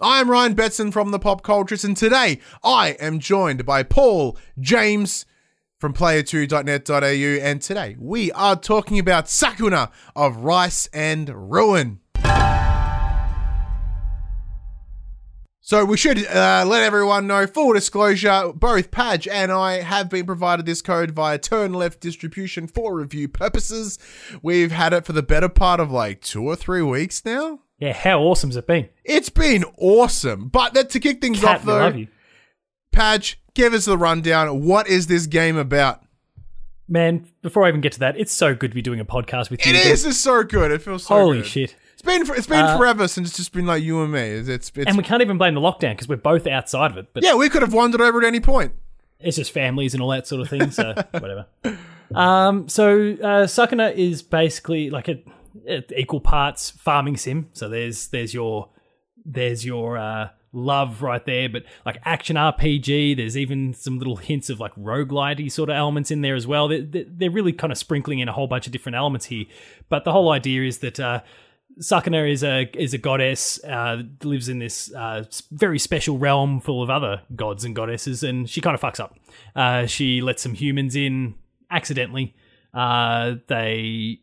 I'm Ryan Betson from the Pop Culturist, and today I am joined by Paul James from player2.net.au, and today we are talking about Sakuna of Rice and Ruin. So we should uh, let everyone know, full disclosure, both Padge and I have been provided this code via Turn Left distribution for review purposes. We've had it for the better part of like two or three weeks now. Yeah, how awesome's it been? It's been awesome. But that, to kick things Cat, off though, love you. Padge, give us the rundown. What is this game about? Man, before I even get to that, it's so good to be doing a podcast with you. It is. It's so good. It feels so Holy good. shit. It's been it's been Uh, forever since it's just been like you and me. It's it's, it's And we can't even blame the lockdown because we're both outside of it. But yeah. We could have wandered over at any point. it's just families and all that sort of thing. So whatever. Um, so uh, Sakuna is basically like a equal parts farming sim. So there's there's your there's your uh, love right there, but like action RPG. There's even some little hints of like roguelitey sort of elements in there as well. They're, they're really kind of sprinkling in a whole bunch of different elements here. But the whole idea is that. Uh, Sakuna is a is a goddess, uh, lives in this uh, very special realm full of other gods and goddesses, and she kind of fucks up. Uh, she lets some humans in accidentally. Uh, they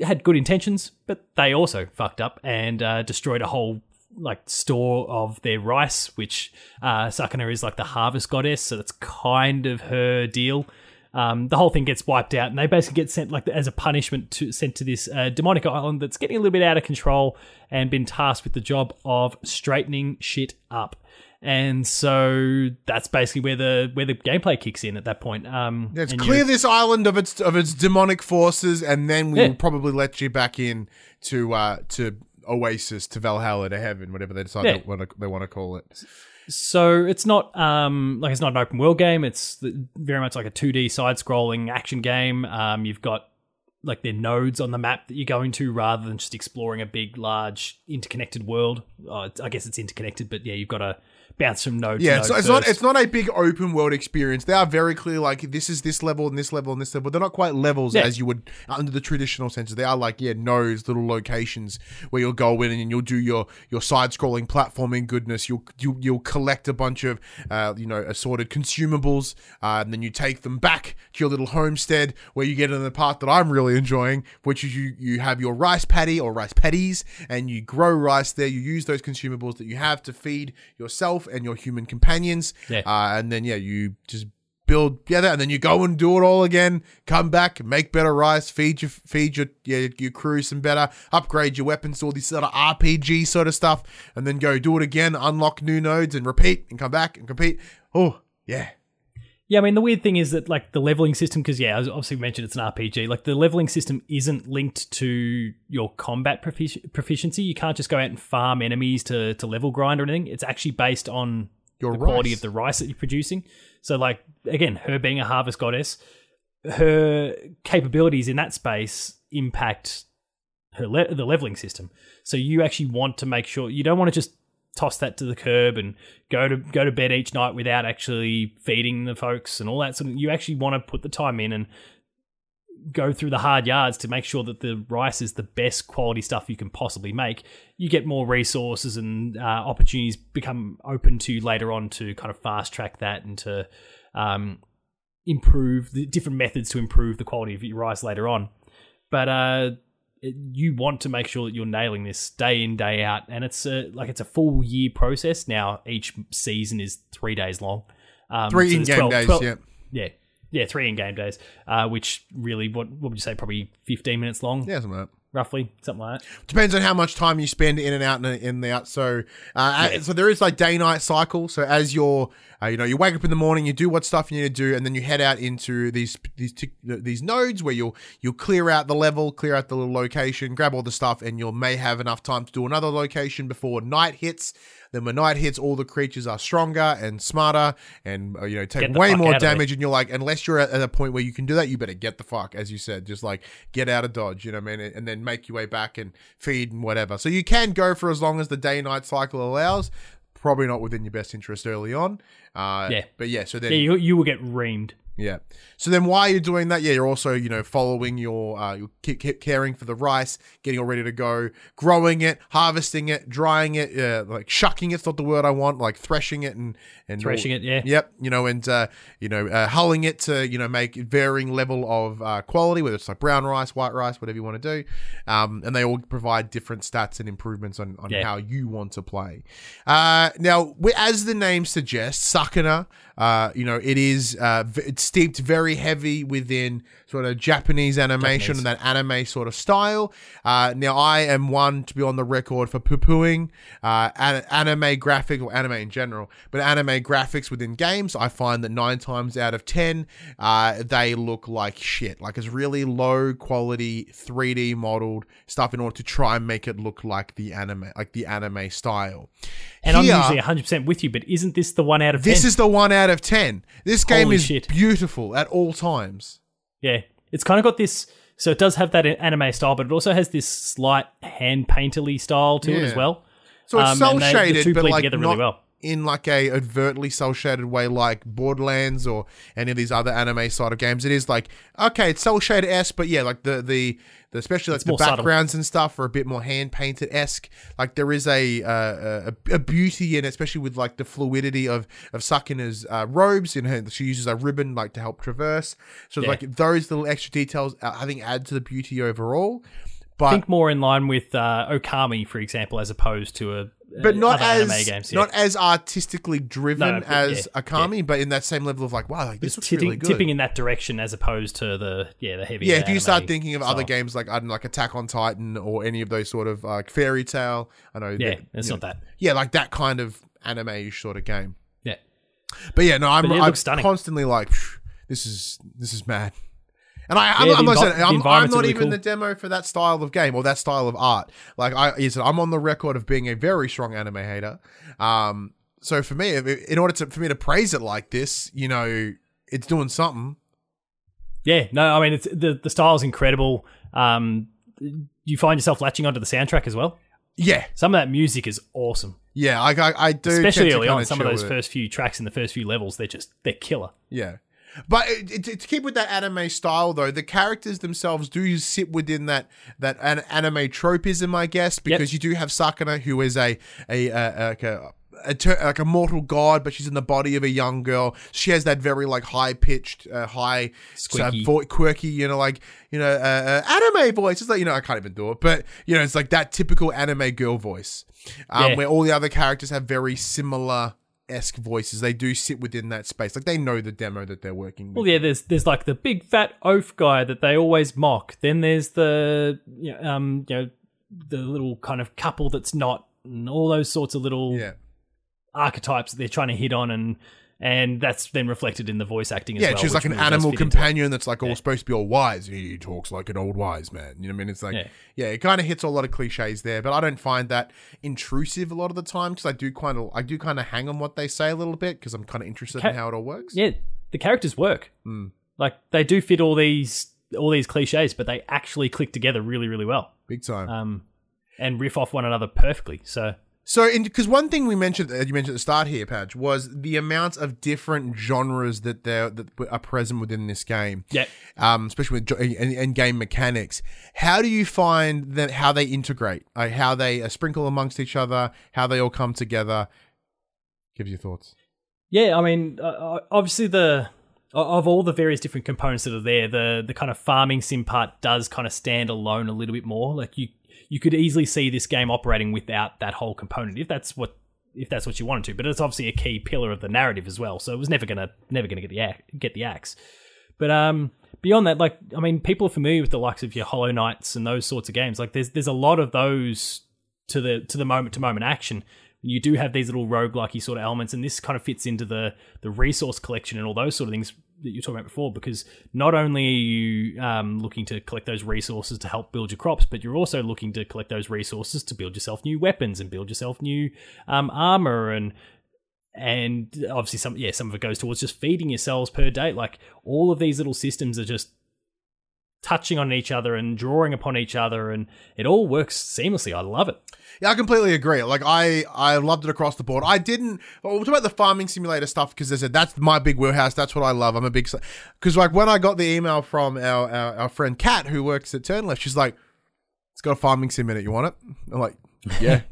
had good intentions, but they also fucked up and uh, destroyed a whole like store of their rice, which uh, Sakuna is like the harvest goddess, so that's kind of her deal. Um, the whole thing gets wiped out, and they basically get sent like as a punishment to sent to this uh, demonic island that's getting a little bit out of control, and been tasked with the job of straightening shit up. And so that's basically where the where the gameplay kicks in at that point. Um, Let's clear this island of its of its demonic forces, and then we Yeah. will probably let you back in to uh to Oasis, to Valhalla, to heaven, whatever they decide Yeah. they, want to, they want to call it. So it's not um like it's not an open world game. It's very much like a 2D side scrolling action game. Um, you've got like their nodes on the map that you're going to rather than just exploring a big, large, interconnected world. Oh, I guess it's interconnected, but yeah, you've got to bounce from node Yeah, to it's, it's not it's not a big open world experience. They are very clear, like this is this level and this level and this level. They're not quite levels Yeah. as you would under the traditional senses. They are like yeah nodes, little locations where you'll go in and you'll do your your side scrolling platforming goodness. You'll you, you'll collect a bunch of uh, you know assorted consumables, uh, and then you take them back to your little homestead where you get in the part that I'm really enjoying, which is you you have your rice paddy or rice paddies, and you grow rice there. You use those consumables that you have to feed yourself and your human companions. Yeah. Uh, and then yeah, you just build together, and then you go and do it all again. Come back, make better rice, feed your feed your your, your crew some better, upgrade your weapons, all this sort of RPG sort of stuff, and then go do it again, unlock new nodes, and repeat, and come back and compete. Oh yeah, Yeah, I mean the weird thing is that like the leveling system, because yeah, as obviously mentioned, it's an RPG. Like the leveling system isn't linked to your combat profici- proficiency. You can't just go out and farm enemies to to level grind or anything. It's actually based on Your the quality of the rice that you're producing. So like again, her being a harvest goddess, her capabilities in that space impact her le- the leveling system. So you actually want to make sure you don't want to just toss that to the curb and go to go to bed each night without actually feeding the folks and all that. Sort of you actually want to put the time in and go through the hard yards to make sure that the rice is the best quality stuff you can possibly make. You get more resources and uh, opportunities become open to you later on to kind of fast track that and to um, improve the different methods to improve the quality of your rice later on. But uh it- you want to make sure that you're nailing this day in day out and it's a like it's a full year process now each season is three days long um, three so in game 12 days. 12 yeah. yeah yeah three in game days uh, which really what, what would you say probably 15 minutes long Yeah, something like that. roughly something like that Depends on how much time you spend in and out and in and out. So, uh, Yeah. so there is like day night cycle. So as you're, uh, you know, you wake up in the morning, you do what stuff you need to do, and then you head out into these these these nodes where you'll you'll clear out the level, clear out the little location, grab all the stuff, and you'll may have enough time to do another location before night hits. Then when night hits, all the creatures are stronger and smarter, and uh, you know take way more out of there. damage. And you're like, unless you're at a point where you can do that, you better get the fuck, as you said, just like get out of dodge. You know what I mean? And then make your way back and feed and whatever. So you can go for as long as the day night cycle allows. Probably not within your best interest early on. Uh, Yeah. But yeah, so then yeah you, you will get reamed Yeah. So then, while you're doing that, yeah, you're also you know following your uh, you're ca- ca- caring for the rice, getting all ready to go, growing it, harvesting it, drying it, yeah, like shucking it's not the word I want, like threshing it and and Threshing it, yeah. Yep. You know, and uh, you know, uh, hulling it to you know make varying level of uh, quality, whether it's like brown rice, white rice, whatever you want to do, um, and they all provide different stats and improvements on on Yeah. how you want to play. Uh, now, we- as the name suggests, Sakuna, uh, you know, it is uh, it's steeped very heavy within sort of Japanese animation Japanese. and that anime sort of style. Uh, now, I am one to be on the record for poo-pooing uh, anime graphic or anime in general, but anime graphics within games. I find that nine times out of ten, uh, they look like shit. Like it's really low quality 3D modeled stuff in order to try and make it look like the anime, like the anime style. And Here- I'm usually 100% with you, but isn't this the one out of 10? this is the one out of ten. This game Holy is shit. beautiful at all times. Yeah, it's kind of got this. So it does have that anime style, but it also has this slight hand painterly style to it as well. So it's Um, cell they- the shaded, but like together not really well. In like a overtly cell shaded way, like Borderlands or any of these other anime side of games. It is like okay, it's cell shaded s, but yeah, like the the. The, especially like the more subtle. backgrounds and stuff are a bit more hand painted esque. Like there is a, uh, a a beauty in it, especially with like the fluidity of of Sakuna's uh, robes. In her, she uses a ribbon like to help traverse. So Yeah. like those little extra details, uh, I think, add to the beauty overall. But think more in line with uh, Okami, for example, as opposed to a but not as anime games. yeah. not as artistically driven No, no, as yeah, Okami, but in that same level of like, wow, like this tipping, really good. tipping in that direction as opposed to the yeah the heavy. yeah, if you start thinking of other games like I don't know, like Attack on Titan or any of those sort of like Fairy Tail, I know. yeah, that, it's not know, that. Yeah, like that kind of anime-ish sort of game. Yeah, But yeah, no, I'm, I'm constantly like, "Phew, this is this is mad. And I, I'm, Yeah, I'm, not envi- I'm, I'm not really even cool. the demo for that style of game or that style of art. Like I, you said, I'm on the record of being a very strong anime hater. Um, so for me, in order to for me to praise it like this, you know, it's doing something. yeah. No, I mean it's the the style's incredible. Um, you find yourself latching onto the soundtrack as well. Yeah, Some of that music is awesome, yeah, I, I, I do. especially early on. Some of those it. first few tracks in the first few levels, they're just they're killer. Yeah. But it, it, to keep with that anime style, though, the characters themselves do sit within that that an, anime tropism, I guess, because you do have Sakuna, who is a a, a, like a a ter- like a mortal god, but she's in the body of a young girl. She has that very like high pitched, uh, high, uh, vo- quirky, you know, like you know, uh, uh, anime voice. It's like you know, I can't even do it, but you know, it's like that typical anime girl voice, um, Yeah. where all the other characters have very similar esque voices. They do sit within that space, like they know the demo that they're working with. Well, yeah, there's there's like the big fat oaf guy that they always mock. Then there's the you know, um you know the little kind of couple that's not, and all those sorts of little Yeah. archetypes that they're trying to hit on, and and that's then reflected in the voice acting as Yeah, well. she's like an really animal fit into it. companion that's like all supposed to be all wise. He talks like an old wise man. You know what I mean? It's like, yeah, Yeah. it kind of hits a lot of cliches there, but I don't find that intrusive a lot of the time because I do kind of, I do kind of hang on what they say a little bit because I'm kind of interested in how it all works. Yeah, the characters work. Hmm. Like they do fit all these all these cliches, but they actually click together really, really well. Big time. Um, and riff off one another perfectly. So So, because one thing we mentioned, uh, you mentioned at the start here, Padge, was the amount of different genres that there that are present within this game. yeah, um, especially with and, and game mechanics. How do you find that how they integrate, like how they uh, sprinkle amongst each other, how they all come together? Give your thoughts. Yeah, I mean, uh, obviously the of all the various different components that are there, the the kind of farming sim part does kind of stand alone a little bit more. Like you you could easily see this game operating without that whole component if that's what if that's what you wanted to. But it's obviously a key pillar of the narrative as well. So it was never gonna never gonna get the axe, get the axe. But um, beyond that, like I mean, people are familiar with the likes of your Hollow Knights and those sorts of games. Like there's there's a lot of those to the to the moment to moment action. You do have these little roguelike sort of elements, and this kind of fits into the the resource collection and all those sort of things that you were talking about before. Because not only are you um, looking to collect those resources to help build your crops, but you're also looking to collect those resources to build yourself new weapons and build yourself new um, armor and and obviously some yeah some of it goes towards just feeding yourselves per day like all of these little systems are just touching on each other and drawing upon each other, and it all works seamlessly. I love it. Yeah, I completely agree. Like I, I loved it across the board. I didn't. Well, we'll talk about the farming simulator stuff because they said that's my big wheelhouse. That's what I love. I'm a big. Because like when I got the email from our our, our friend Kat who works at Turnleft, she's like, "It's got a farming sim in it. You want it?" I'm like, "Yeah."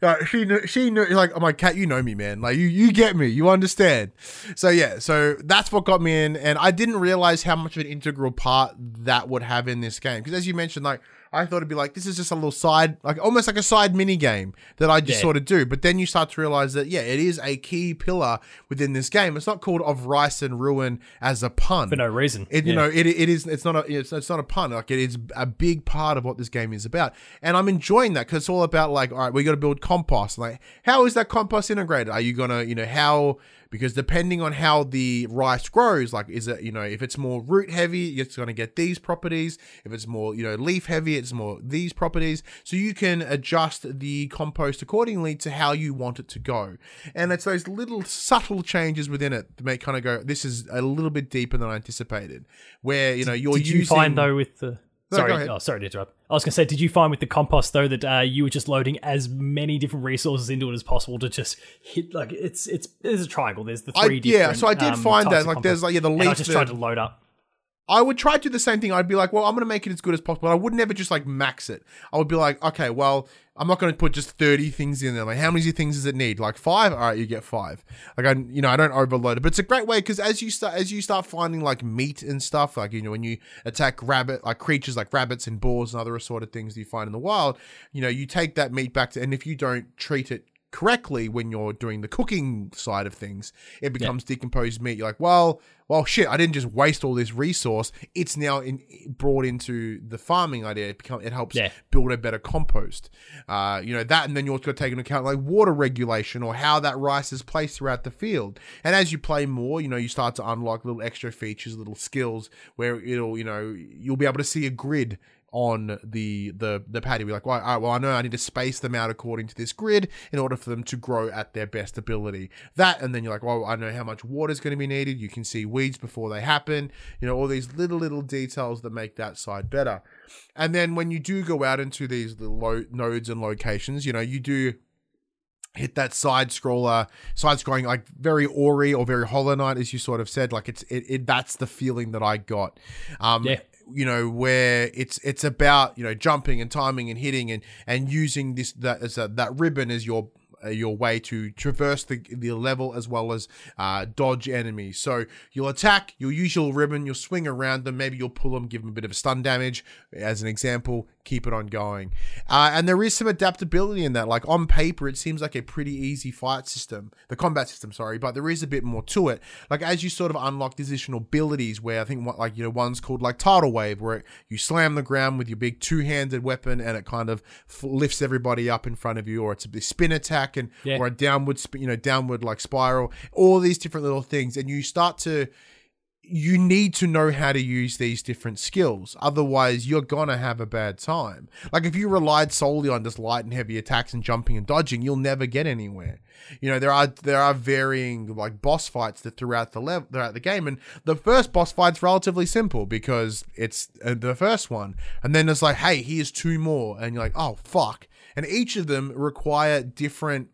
Yeah, she knew, she knew like oh I'm like Kat you know me man. Like you you get me. You understand. So yeah so that's what got me in. And I didn't realize how much of an integral part that would have in this game. Because as you mentioned like I thought it'd be like this is just a little side, like almost like a side mini game that I just yeah. sort of do. But then you start to realize that yeah, it is a key pillar within this game. It's not called of rice and ruin as a pun for no reason. It, you yeah. know, it, it is. It's not a. It's, it's not a pun. Like it is a big part of what this game is about, and I'm enjoying that because it's all about like, all right, we got to build compost. Like, how is that compost integrated? Are you gonna, you know, how because depending on how the rice grows, like is it, you know, if it's more root heavy, it's going to get these properties. If it's more, you know, leaf heavy, it's more these properties. So you can adjust the compost accordingly to how you want it to go. And it's those little subtle changes within it that make kind of go, this is a little bit deeper than I anticipated. Where, you know, you're Did you using, find though with the sorry, oh, sorry to interrupt. I was going to say, did you find with the compost though that uh, you were just loading as many different resources into it as possible to just hit like it's it's there's a triangle. There's the three. I, yeah, so I did um, find that like there's like yeah the leaf. I just tried to load up. I would try to do the same thing. I'd be like, well, I'm going to make it as good as possible. I would never just like max it. I would be like, okay, well, I'm not going to put just 30 things in there. Like, how many things does it need? Like five? All right, you get five. Like, I, you know, I don't overload it, but it's a great way because as you start, as you start finding like meat and stuff, like, you know, when you attack rabbit, like creatures like rabbits and boars and other assorted things you find in the wild, you know, you take that meat back to, and if you don't treat it correctly when you're doing the cooking side of things, it becomes yeah. decomposed meat. You're like, well, well, shit, I didn't just waste all this resource. It's now in, brought into the farming idea. It become it helps yeah. build a better compost. Uh, you know that, and then you also got to take into account like water regulation or how that rice is placed throughout the field. And as you play more, you know, you start to unlock little extra features, little skills where it'll, you know, you'll be able to see a grid on the the the paddy. We're like, well, right, well, I know I need to space them out according to this grid in order for them to grow at their best ability. That, and then you're like, well, I know how much water is going to be needed. You can see weeds before they happen. You know, all these little little details that make that side better. And then when you do go out into these nodes and locations, you know, you do hit that side scroller, side scrolling like very Ori or very Hollow Knight, as you sort of said. Like it's it, it that's the feeling that I got. Um, yeah you know where it's it's about you know jumping and timing and hitting and and using this that as a, that ribbon as your uh, your way to traverse the, the level as well as uh, dodge enemies. So you'll attack, you'll use your ribbon, you'll swing around them, maybe you'll pull them, give them a bit of stun damage as an example, keep it on going. Uh, and there is some adaptability in that. Like on paper, it seems like a pretty easy fight system, the combat system, sorry, but there is a bit more to it. Like as you sort of unlock these additional abilities, where I think what like you know one's called like tidal wave, where it, you slam the ground with your big two-handed weapon and it kind of f- lifts everybody up in front of you, or it's a spin attack and yeah. or a downward, you know, downward like spiral. All these different little things, and you start to you need to know how to use these different skills. Otherwise, you're going to have a bad time. Like if you relied solely on just light and heavy attacks and jumping and dodging, you'll never get anywhere. You know, there are there are varying like boss fights that throughout the level throughout the game and the first boss fight's relatively simple because it's uh, the first one. And then it's like, "Hey, here's two more." And you're like, "Oh, fuck." And each of them require different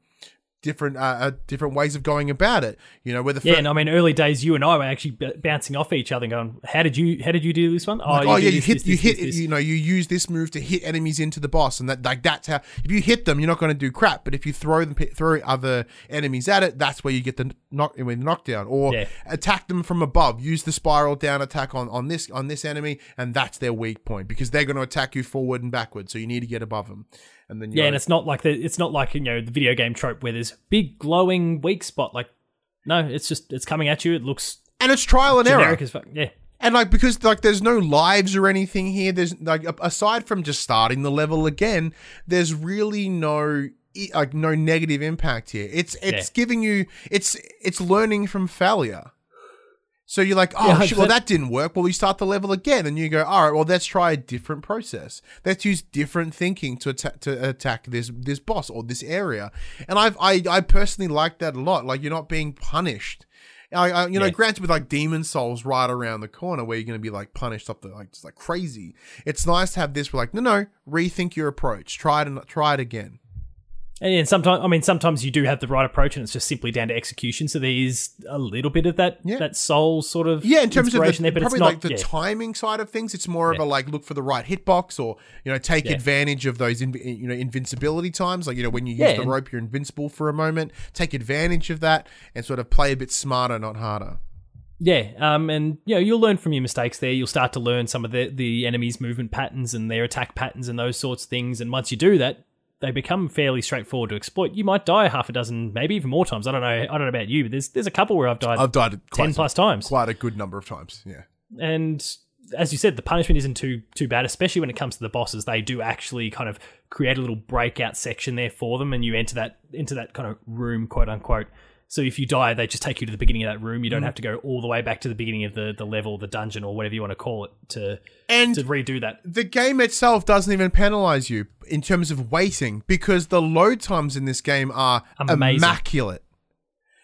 different uh, uh, different ways of going about it. You know, where the yeah, and I mean, early days, you and I were actually b- bouncing off each other, and going, "How did you how did you do this one? Oh, like, you, oh yeah, you this, hit this, you this, hit you know you use this move to hit enemies into the boss, and that like that's how if you hit them, you're not going to do crap. But if you throw them throw other enemies at it, that's where you get the knock the knockdown or yeah. attack them from above. Use the spiral down attack on on this on this enemy, and that's their weak point because they're going to attack you forward and backward. So you need to get above them and then yeah, and it's not like the it's not like you know the video game trope where there's big glowing weak spot. Like, no, it's just it's coming at you. It looks and it's trial and error. As fuck. Yeah, and like because like there's no lives or anything here. There's like aside from just starting the level again, there's really no like no negative impact here. It's it's yeah. giving you it's it's learning from failure. So you're like, oh, yeah, shit, well, that didn't work. Well, we start the level again, and you go, all right, well, let's try a different process. Let's use different thinking to attack to attack this this boss or this area. And I've I I personally like that a lot. Like you're not being punished I, I, you know, granted, with like Demon Souls right around the corner, where you're going to be like punished up the like just like crazy. It's nice to have this. Where like, no, no, rethink your approach. Try it and try it again. And sometimes, I mean, sometimes you do have the right approach, and it's just simply down to execution. So there is a little bit of that Yeah. that soul sort of Yeah, in terms of the, there, but probably it's not, like the yeah. timing side of things, it's more of a like look for the right hitbox or you know take Yeah. advantage of those inv- you know invincibility times. Like you know when you use Yeah, the rope, you're invincible for a moment. Take advantage of that and sort of play a bit smarter, not harder. Yeah, um, and you know you'll learn from your mistakes there. You'll start to learn some of the the enemy's movement patterns and their attack patterns and those sorts of things. And once you do that, they become fairly straightforward to exploit. You might die half a dozen, maybe even more times. I don't know. I don't know about you, but there's there's a couple where I've died I've died ten plus times. quite a good number of times. Yeah. and as you said, the punishment isn't too too bad, especially when it comes to the bosses. They do actually kind of create a little breakout section there for them, and you enter that into that kind of room, quote unquote. So if you die, they just take you to the beginning of that room. You Mm. don't have to go all the way back to the beginning of the, the level, the dungeon, or whatever you want to call it, to And to redo that. the game itself doesn't even penalize you in terms of waiting because the load times in this game are Amazing. immaculate.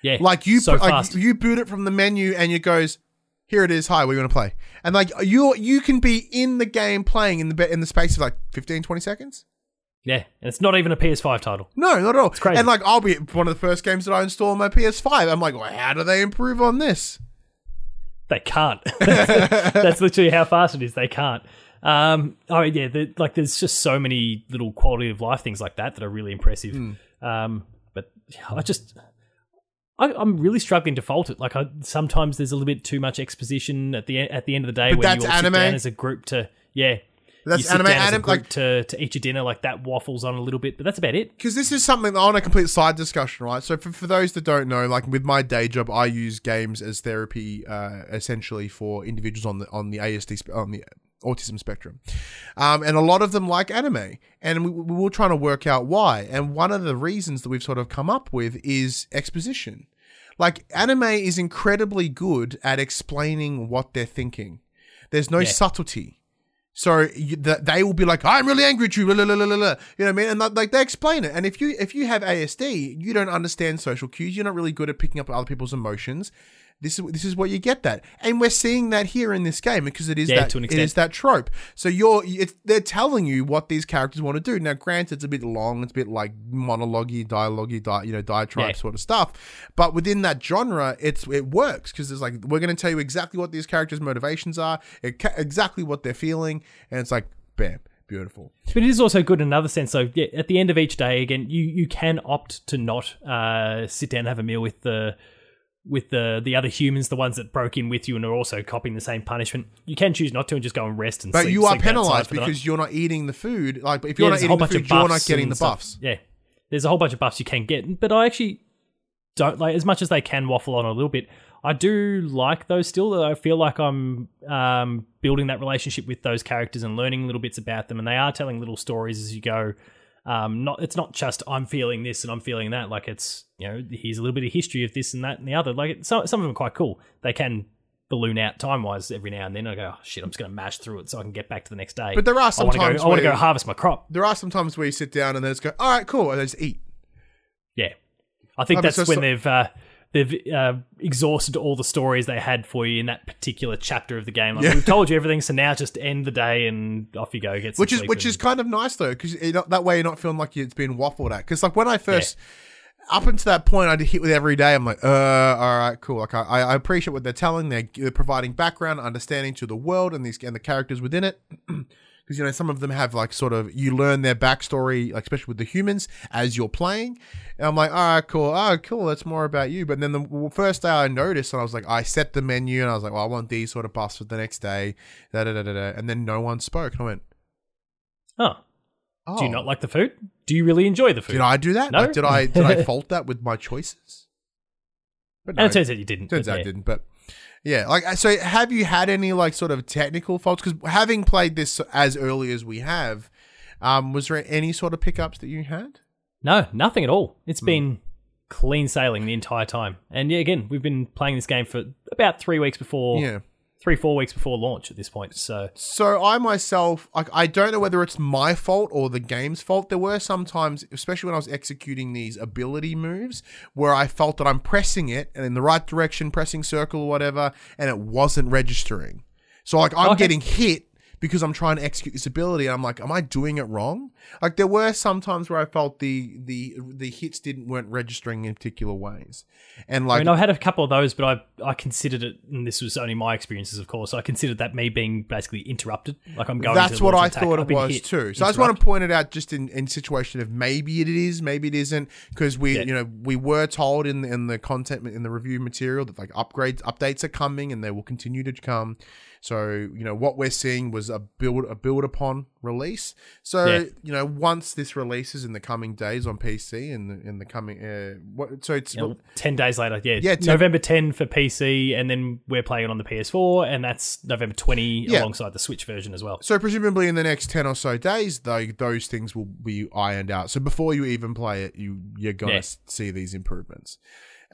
Yeah, Like you, so like, fast. you boot it from the menu and it goes, "Here it is. Hi, we want to play." And like you, you can be in the game playing in the in the space of like 15, 20 seconds. Yeah, and it's not even a PS5 title. No, not at all. It's crazy. And like I'll be one of the first games that I install on my PS5. I'm like, well, how do they improve on this? They can't. That's literally how fast it is. They can't. Um, oh yeah, the, like there's just so many little quality of life things like that that are really impressive. Hmm. Um, but I just, I, I'm really struggling to fault it. Like I, sometimes there's a little bit too much exposition at the at the end of the day But when that's you all anime. sit down as a group to yeah. That's you sit anime. down Anime, like to, to eat your dinner like that waffles on a little bit, but that's about it. because this is something on a complete side discussion, right? So for, for those that don't know, like with my day job, I use games as therapy, uh, essentially for individuals on the on the ASD on the autism spectrum, um, and a lot of them like anime, and we, we were trying to work out why. And one of the reasons that we've sort of come up with is exposition. Like anime is incredibly good at explaining what they're thinking. There's no Yeah. subtlety. So you, th- they will be like, "I'm really angry at you," la, la, la, la, la, la. you know what I mean? And like they explain it. And if you if you have ASD, you don't understand social cues. You're not really good at picking up other people's emotions. This is this is what you get that, and we're seeing that here in this game because it is Yeah, that it is that trope. So you're it's, they're telling you what these characters want to do. Now, granted, it's a bit long. It's a bit like monologue-y, dialogue-y, di- you know, diatribe Yeah. sort of stuff. But within that genre, it's it works because it's like we're going to tell you exactly what these characters' motivations are, it ca- exactly what they're feeling, and it's like, bam, beautiful. But it is also good in another sense. So yeah, at the end of each day, again, you you can opt to not uh, sit down and have a meal with the with the the other humans, the ones that broke in with you and are also copying the same punishment. You can choose not to and just go and rest and But sleep. you are penalized for the night. because you're not eating the food. Like, if you're there's not eating the food, you're not getting the stuff. buffs. Yeah, there's a whole bunch of buffs you can get, but I actually don't like as much as they can waffle on a little bit. I do like those still. I feel like I'm um, building that relationship with those characters and learning little bits about them, and they are telling little stories as you go. Um, not it's not just I'm feeling this and I'm feeling that. Like it's you know here's a little bit of history of this and that and the other. Like it, some some of them are quite cool. They can balloon out time wise every now and then. I go, oh, shit, I'm just going to mash through it so I can get back to the next day. But there are I times go. I want to go harvest my crop. There are some times where you sit down and then it's go, all right, cool, and they just eat. Yeah, I think No, but that's so- when so- they've uh, they've uh, exhausted all the stories they had for you in that particular chapter of the game. Like, Yeah. We've told you everything, so now just end the day and off you go. Get which is which and- is kind of nice though because that way you're not feeling like it's being waffled at because like when i first up until that point i'd hit with every day i'm like uh all right cool like i, I appreciate what they're telling they're, they're providing background understanding to the world and these and the characters within it because you know some of them have like sort of you learn their backstory like especially with the humans as you're playing and i'm like all right cool oh cool that's more about you but then the first day i noticed and i was like i set the menu and i was like well i want these sort of buffs for the next day da, da, da, da, da. and then no one spoke and i went oh, oh do you not oh. like the food? Do you really enjoy the food? did i do that No? Like, did i did i fault that with my choices but and it turns out you didn't. Turns out. I didn't, but yeah. Like, so have you had any like sort of technical faults? Because having played this as early as we have, um, was there any sort of pickups that you had? No, nothing at all. It's been clean sailing the entire time. And yeah, again, we've been playing this game for about three weeks before Yeah. Three four weeks before launch at this point. So So I myself, like, I don't know whether it's my fault or the game's fault. There were sometimes, especially when I was executing these ability moves, where I felt that I'm pressing it and in the right direction, pressing circle or whatever, and it wasn't registering. So like I'm Okay. getting hit because I'm trying to execute this ability, and I'm like, am I doing it wrong? Like there were some times where I felt the the the hits didn't weren't registering in particular ways, and like I mean, I had a couple of those, but I I considered it, and this was only my experiences, of course. I considered that me being basically interrupted, like I'm going. That's what I attack, thought I've it was hit, too. So I just want to point it out, just in in situation of maybe it is, maybe it isn't, because we Yeah. you know we were told in the, in the content in the review material that like upgrades updates are coming and they will continue to come. So you know what we're seeing was a build a build upon release. So Yeah. you know once this releases in the coming days on PC and in, in the coming uh, what so it's know, ten days later, yeah, Yeah, 10 November ten for PC, and then we're playing it on the PS4, and that's November twenty Yeah. alongside the Switch version as well. So presumably in the next ten or so days, though, those things will be ironed out. So before you even play it, you you're gonna Yeah. see these improvements.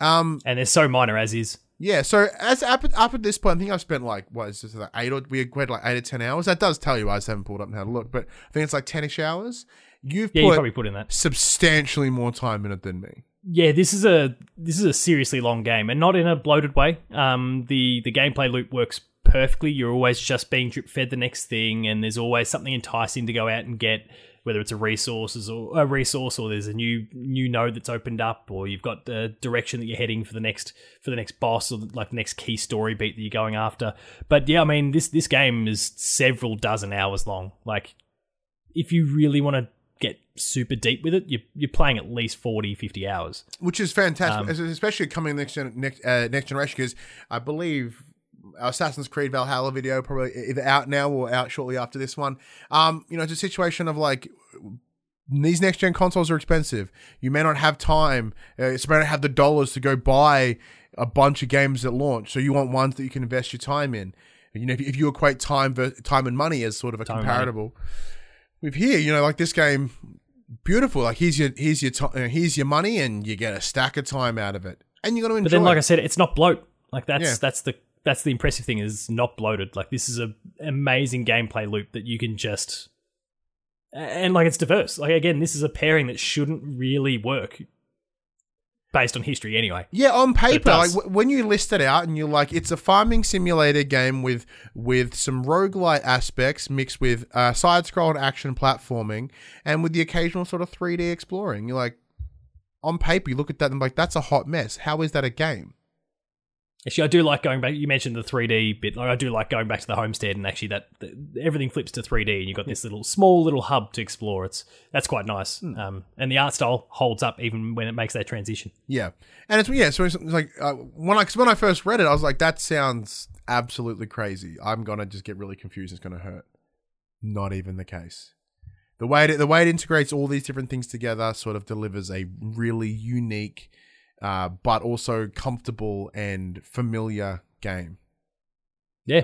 Um, And they're so minor as is. Yeah. So as up at, up at this point, I think I've spent like what is this like eight or we had like eight or ten hours. That does tell you. I just haven't pulled up and had a look, but I think it's like ten-ish hours. You've Yeah, you probably put in that. substantially more time in it than me. Yeah, this is a this is a seriously long game, and not in a bloated way. Um, the the gameplay loop works perfectly. You're always just being drip fed the next thing, and there's always something enticing to go out and get. Whether it's a resources or a resource, or there's a new new node that's opened up, or you've got the direction that you're heading for the next for the next boss, or like the next key story beat that you're going after. But yeah, I mean this this game is several dozen hours long. Like if you really want to get super deep with it, you're, you're playing at least 40, 50 hours. which is fantastic, Um, especially coming next gen, next uh, next generation. Because I believe Assassin's Creed Valhalla video probably either out now or out shortly after this one. Um, you know, it's a situation of like these next gen consoles are expensive. You may not have time. Uh, you may not have the dollars to go buy a bunch of games at launch. So you want ones that you can invest your time in. You know, if, if you equate time time and money as sort of a Time comparable, with here, you know, like this game, beautiful. Like here's your here's your ti- uh, here's your money, and you get a stack of time out of it, and you're going to enjoy. But then, like I said, it's not bloat. Like that's Yeah. that's the that's the impressive thing is not bloated. Like this is a amazing gameplay loop that you can just and like it's diverse. Like again, this is a pairing that shouldn't really work based on history anyway. Yeah, on paper, like w- when you list it out and you're like, it's a farming simulator game with with some roguelite aspects mixed with uh, side scroll action platforming and with the occasional sort of 3D exploring. You're like, on paper, you look at that and like, that's a hot mess. How is that a game? Actually, I do like going back. You mentioned the 3D bit. Like, I do like going back to the homestead, and actually, that the, everything flips to 3D, and you've got this little small little hub to explore. It's that's quite nice, um, and the art style holds up even when it makes that transition. Yeah, and it's yeah. So it's, it's like uh, when I 'cause when I first read it, I was like, that sounds absolutely crazy. I'm gonna just get really confused. It's gonna hurt. Not even the case. The way it, the way it integrates all these different things together sort of delivers a really unique, uh, but also comfortable and familiar game. Yeah,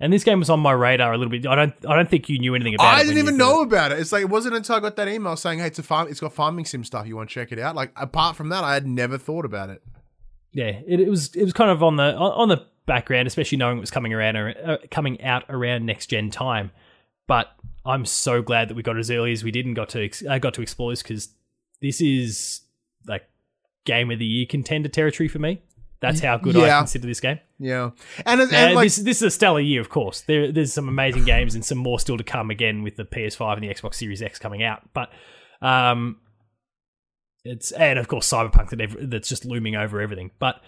and this game was on my radar a little bit. I don't, I don't think you knew anything about it. I didn't even got it. know about it. It's like it wasn't until I got that email saying, "Hey, it's a farm. It's got farming sim stuff. You want to check it out?" Like apart from that, I had never thought about it. Yeah, it, it was, it was kind of on the on the background, especially knowing it was coming around, uh, coming out around next gen time. But I'm so glad that we got it as early as we did and got to ex- uh, got to explore this because this is game of the year contender territory for me. That's how good I consider this game. Yeah, and, and Now, like this this is a stellar year, of course. There, there's some amazing games and some more still to come. Again, with the PS5 and the Xbox Series X coming out, but um, it's and of course Cyberpunk that ev- that's just looming over everything. But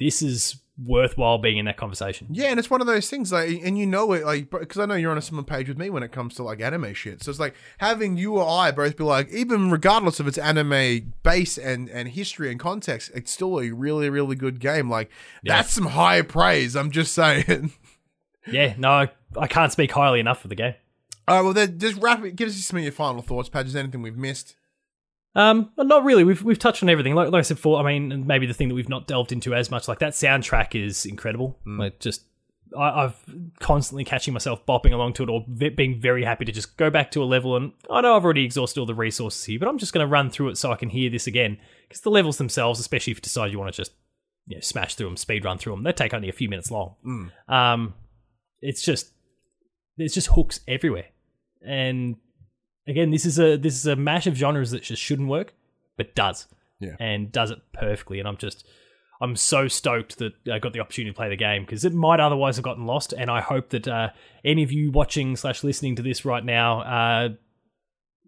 this is worthwhile being in that conversation. Yeah, and it's one of those things, like, and you know it, like, because I know you're on a similar page with me when it comes to like anime shit. So it's like having you or I both be like, even regardless of its anime base and and history and context, it's still a really really good game. Like Yeah. that's some high praise. I'm just saying. Yeah, no, I, can't speak highly enough of the game. All right, well then just wrap it. Give us some of your final thoughts, Padge. Is there anything we've missed? Um, not really. We've we've touched on everything. Like, like I said before, I mean, maybe the thing that we've not delved into as much, like that soundtrack is incredible. Like, just I, I've constantly catching myself bopping along to it, or v- being very happy to just go back to a level. And I know I've already exhausted all the resources here, but I'm just going to run through it so I can hear this again because the levels themselves, especially if you decide you want to just you know, smash through them, speed run through them. They take only a few minutes long. Um, it's just there's just hooks everywhere, and again, this is a this is a mash of genres that just shouldn't work, but does. Yeah. and does it perfectly. And I'm just I'm so stoked that I got the opportunity to play the game because it might otherwise have gotten lost. And I hope that uh, any of you watching slash listening to this right now, uh,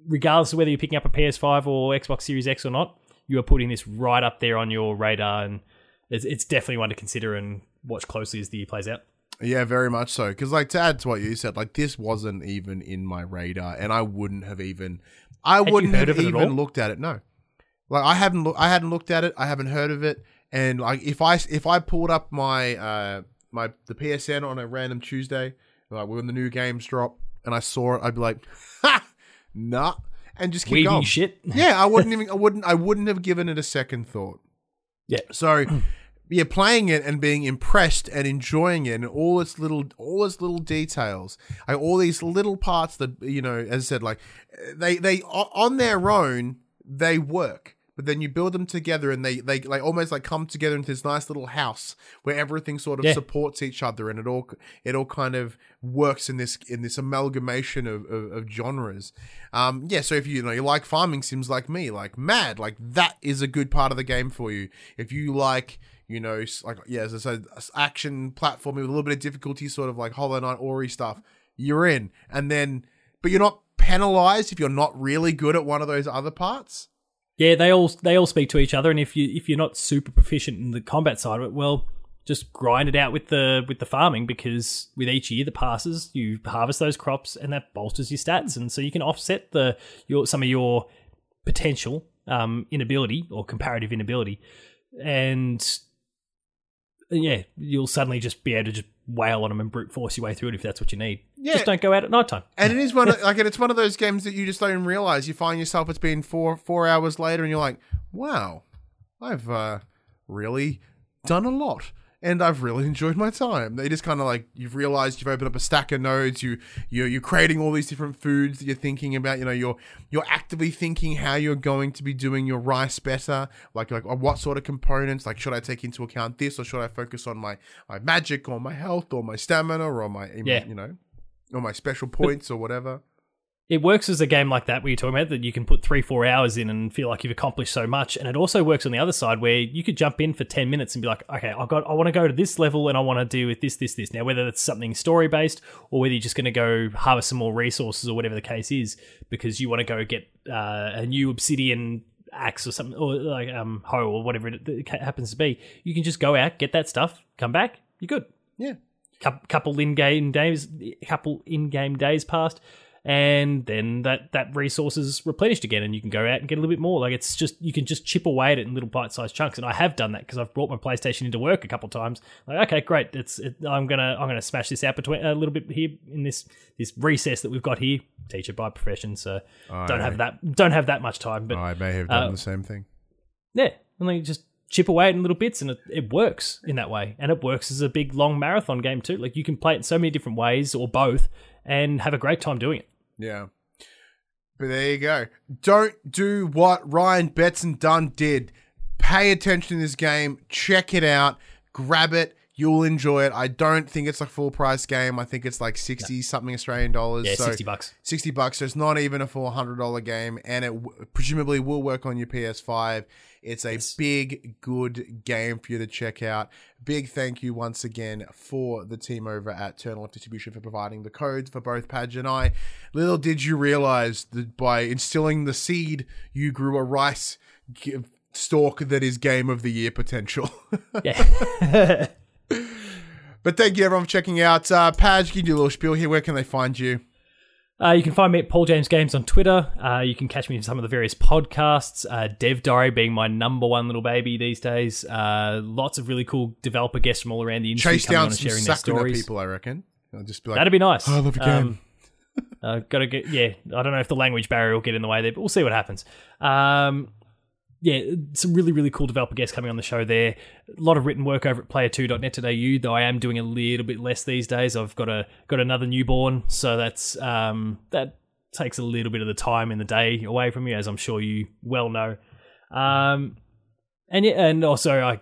regardless of whether you're picking up a PS5 or Xbox Series X or not, you are putting this right up there on your radar, and it's, it's definitely one to consider and watch closely as the year plays out. Yeah, very much so. Because, like, to add to what you said, like, this wasn't even in my radar, and I wouldn't have even, I you wouldn't have it at even looked at it. No, like, I hadn't, look, I hadn't looked at it. I haven't heard of it, and like, if I, if I pulled up my, uh, my the PSN on a random Tuesday, like when the new games drop, and I saw it, I'd be like, ha, nah, and just keep Weaving going. shit. yeah, I wouldn't even, I wouldn't, I wouldn't have given it a second thought. Yeah. So, yeah, playing it and being impressed and enjoying it and all its little, all its little details, like all these little parts that you know, as I said, like they they on their own they work. But then you build them together, and they they like almost like come together into this nice little house where everything sort of Yeah. supports each other, and it all it all kind of works in this in this amalgamation of, of, of genres. Um, yeah, so if you, you know you like farming sims like me, like mad, like that is a good part of the game for you. If you like you know, like yeah, as I said, action platforming with a little bit of difficulty, sort of like Hollow Knight Ori stuff, you're in. And then, but you're not penalized if you're not really good at one of those other parts. Yeah, they all they all speak to each other, and if you if you're not super proficient in the combat side of it, well, just grind it out with the with the farming because with each year that passes, you harvest those crops, and that bolsters your stats, and so you can offset the your some of your potential um, inability or comparative inability, and yeah, you'll suddenly just be able to just wail on them and brute force your way through it if that's what you need. Yeah. Just don't go out at night time. And it is one of, like and it's one of those games that you just don't even realize. You find yourself it's been four four hours later, and you're like, wow, I've uh, really done a lot. And I've really enjoyed my time. They just kind of like you've realized you've opened up a stack of nodes. You you're, you're creating all these different foods that you're thinking about. You know, you're you're actively thinking how you're going to be doing your rice better. Like like what sort of components? Like should I take into account this or should I focus on my my magic or my health or my stamina or my Yeah. you know or my special points or whatever. It works as a game like that where you're talking about that you can put three, four hours in and feel like you've accomplished so much. And it also works on the other side where you could jump in for ten minutes and be like, okay, I've got I want to go to this level and I want to do with this, this, this. Now whether that's something story based or whether you're just gonna go harvest some more resources or whatever the case is, because you want to go get uh, a new obsidian axe or something or like um hoe or whatever it it happens to be, you can just go out, get that stuff, come back, you're good Yeah. couple in game days, couple in game days passed, and then that that resource is replenished again, and you can go out and get a little bit more. Like it's just you can just chip away at it in little bite sized chunks, and I have done that because I've brought my PlayStation into work a couple times. Like okay, great, it's it, I'm gonna I'm gonna smash this out between a little bit here in this this recess that we've got here. Teacher by profession, so don't have that don't have that much time, but I may have done Uh, the same thing. yeah, and then you just chip away at in little bits, and it, it works in that way. And it works as a big long marathon game too. Like you can play it in so many different ways or both, and have a great time doing it. Yeah. But there you go. Don't do what Ryan Betson Dunn did. Pay attention to this game. Check it out. Grab it. You'll enjoy it. I don't think it's a full price game. I think it's like 60 something Australian dollars. Yeah, so sixty bucks. 60 bucks. So it's not even a full $100 game. And it w- presumably will work on your PS5. It's a big, good game for you to check out. Big thank you once again for the team over at Turn Left Distribution for providing the codes for both Padge and I. Little did you realize that by instilling the seed, you grew a rice g- stalk that is game of the year potential. Yeah. but thank you everyone for checking out. Uh, Padge, give you a little spiel here. Where can they find you? Uh, you can find me at Paul James Games on Twitter. Uh, you can catch me in some of the various podcasts. Uh, Dev Diary being my number one little baby these days. Uh, lots of really cool developer guests from all around the industry Chase coming on and sharing their stories. people, I reckon. I'll just be like, That'd be nice. I love your game. uh, gotta get yeah. I don't know if the language barrier will get in the way there, but we'll see what happens. Um, yeah, some really really cool developer guests coming on the show there. A lot of written work over at player2.net.au, though I am doing a little bit less these days. I've got a got another newborn, so that's um, that takes a little bit of the time in the day away from you, as I'm sure you well know. Um, and yeah, and also I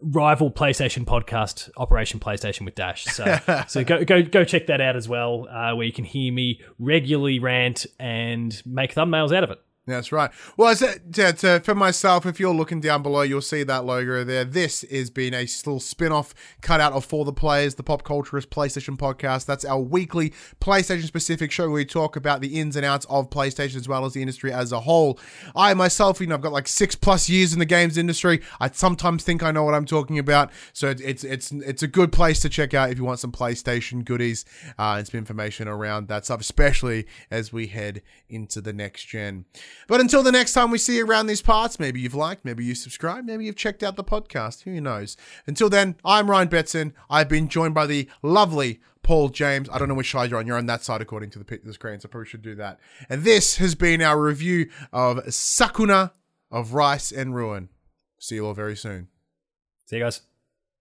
rival PlayStation podcast, Operation PlayStation with Dash. So, so go go go check that out as well, uh, where you can hear me regularly rant and make thumbnails out of it. That's right. Well, a, to, to, for myself, if you're looking down below, you'll see that logo there. This has been a little spin off cutout of For the Players, the Pop Culturist PlayStation podcast. That's our weekly PlayStation specific show where we talk about the ins and outs of PlayStation as well as the industry as a whole. I myself, you know, I've got like six plus years in the games industry. I sometimes think I know what I'm talking about. So it's it's it's a good place to check out if you want some PlayStation goodies uh, and some information around that stuff, especially as we head into the next gen. But until the next time we see you around these parts, maybe you've liked, maybe you subscribed, maybe you've checked out the podcast. Who knows? Until then, I'm Ryan Betson. I've been joined by the lovely Paul James. I don't know which side you're on. You're on that side according to the, the screen, so I probably should do that. And this has been our review of Sakuna of Rice and Ruin. See you all very soon. See you guys.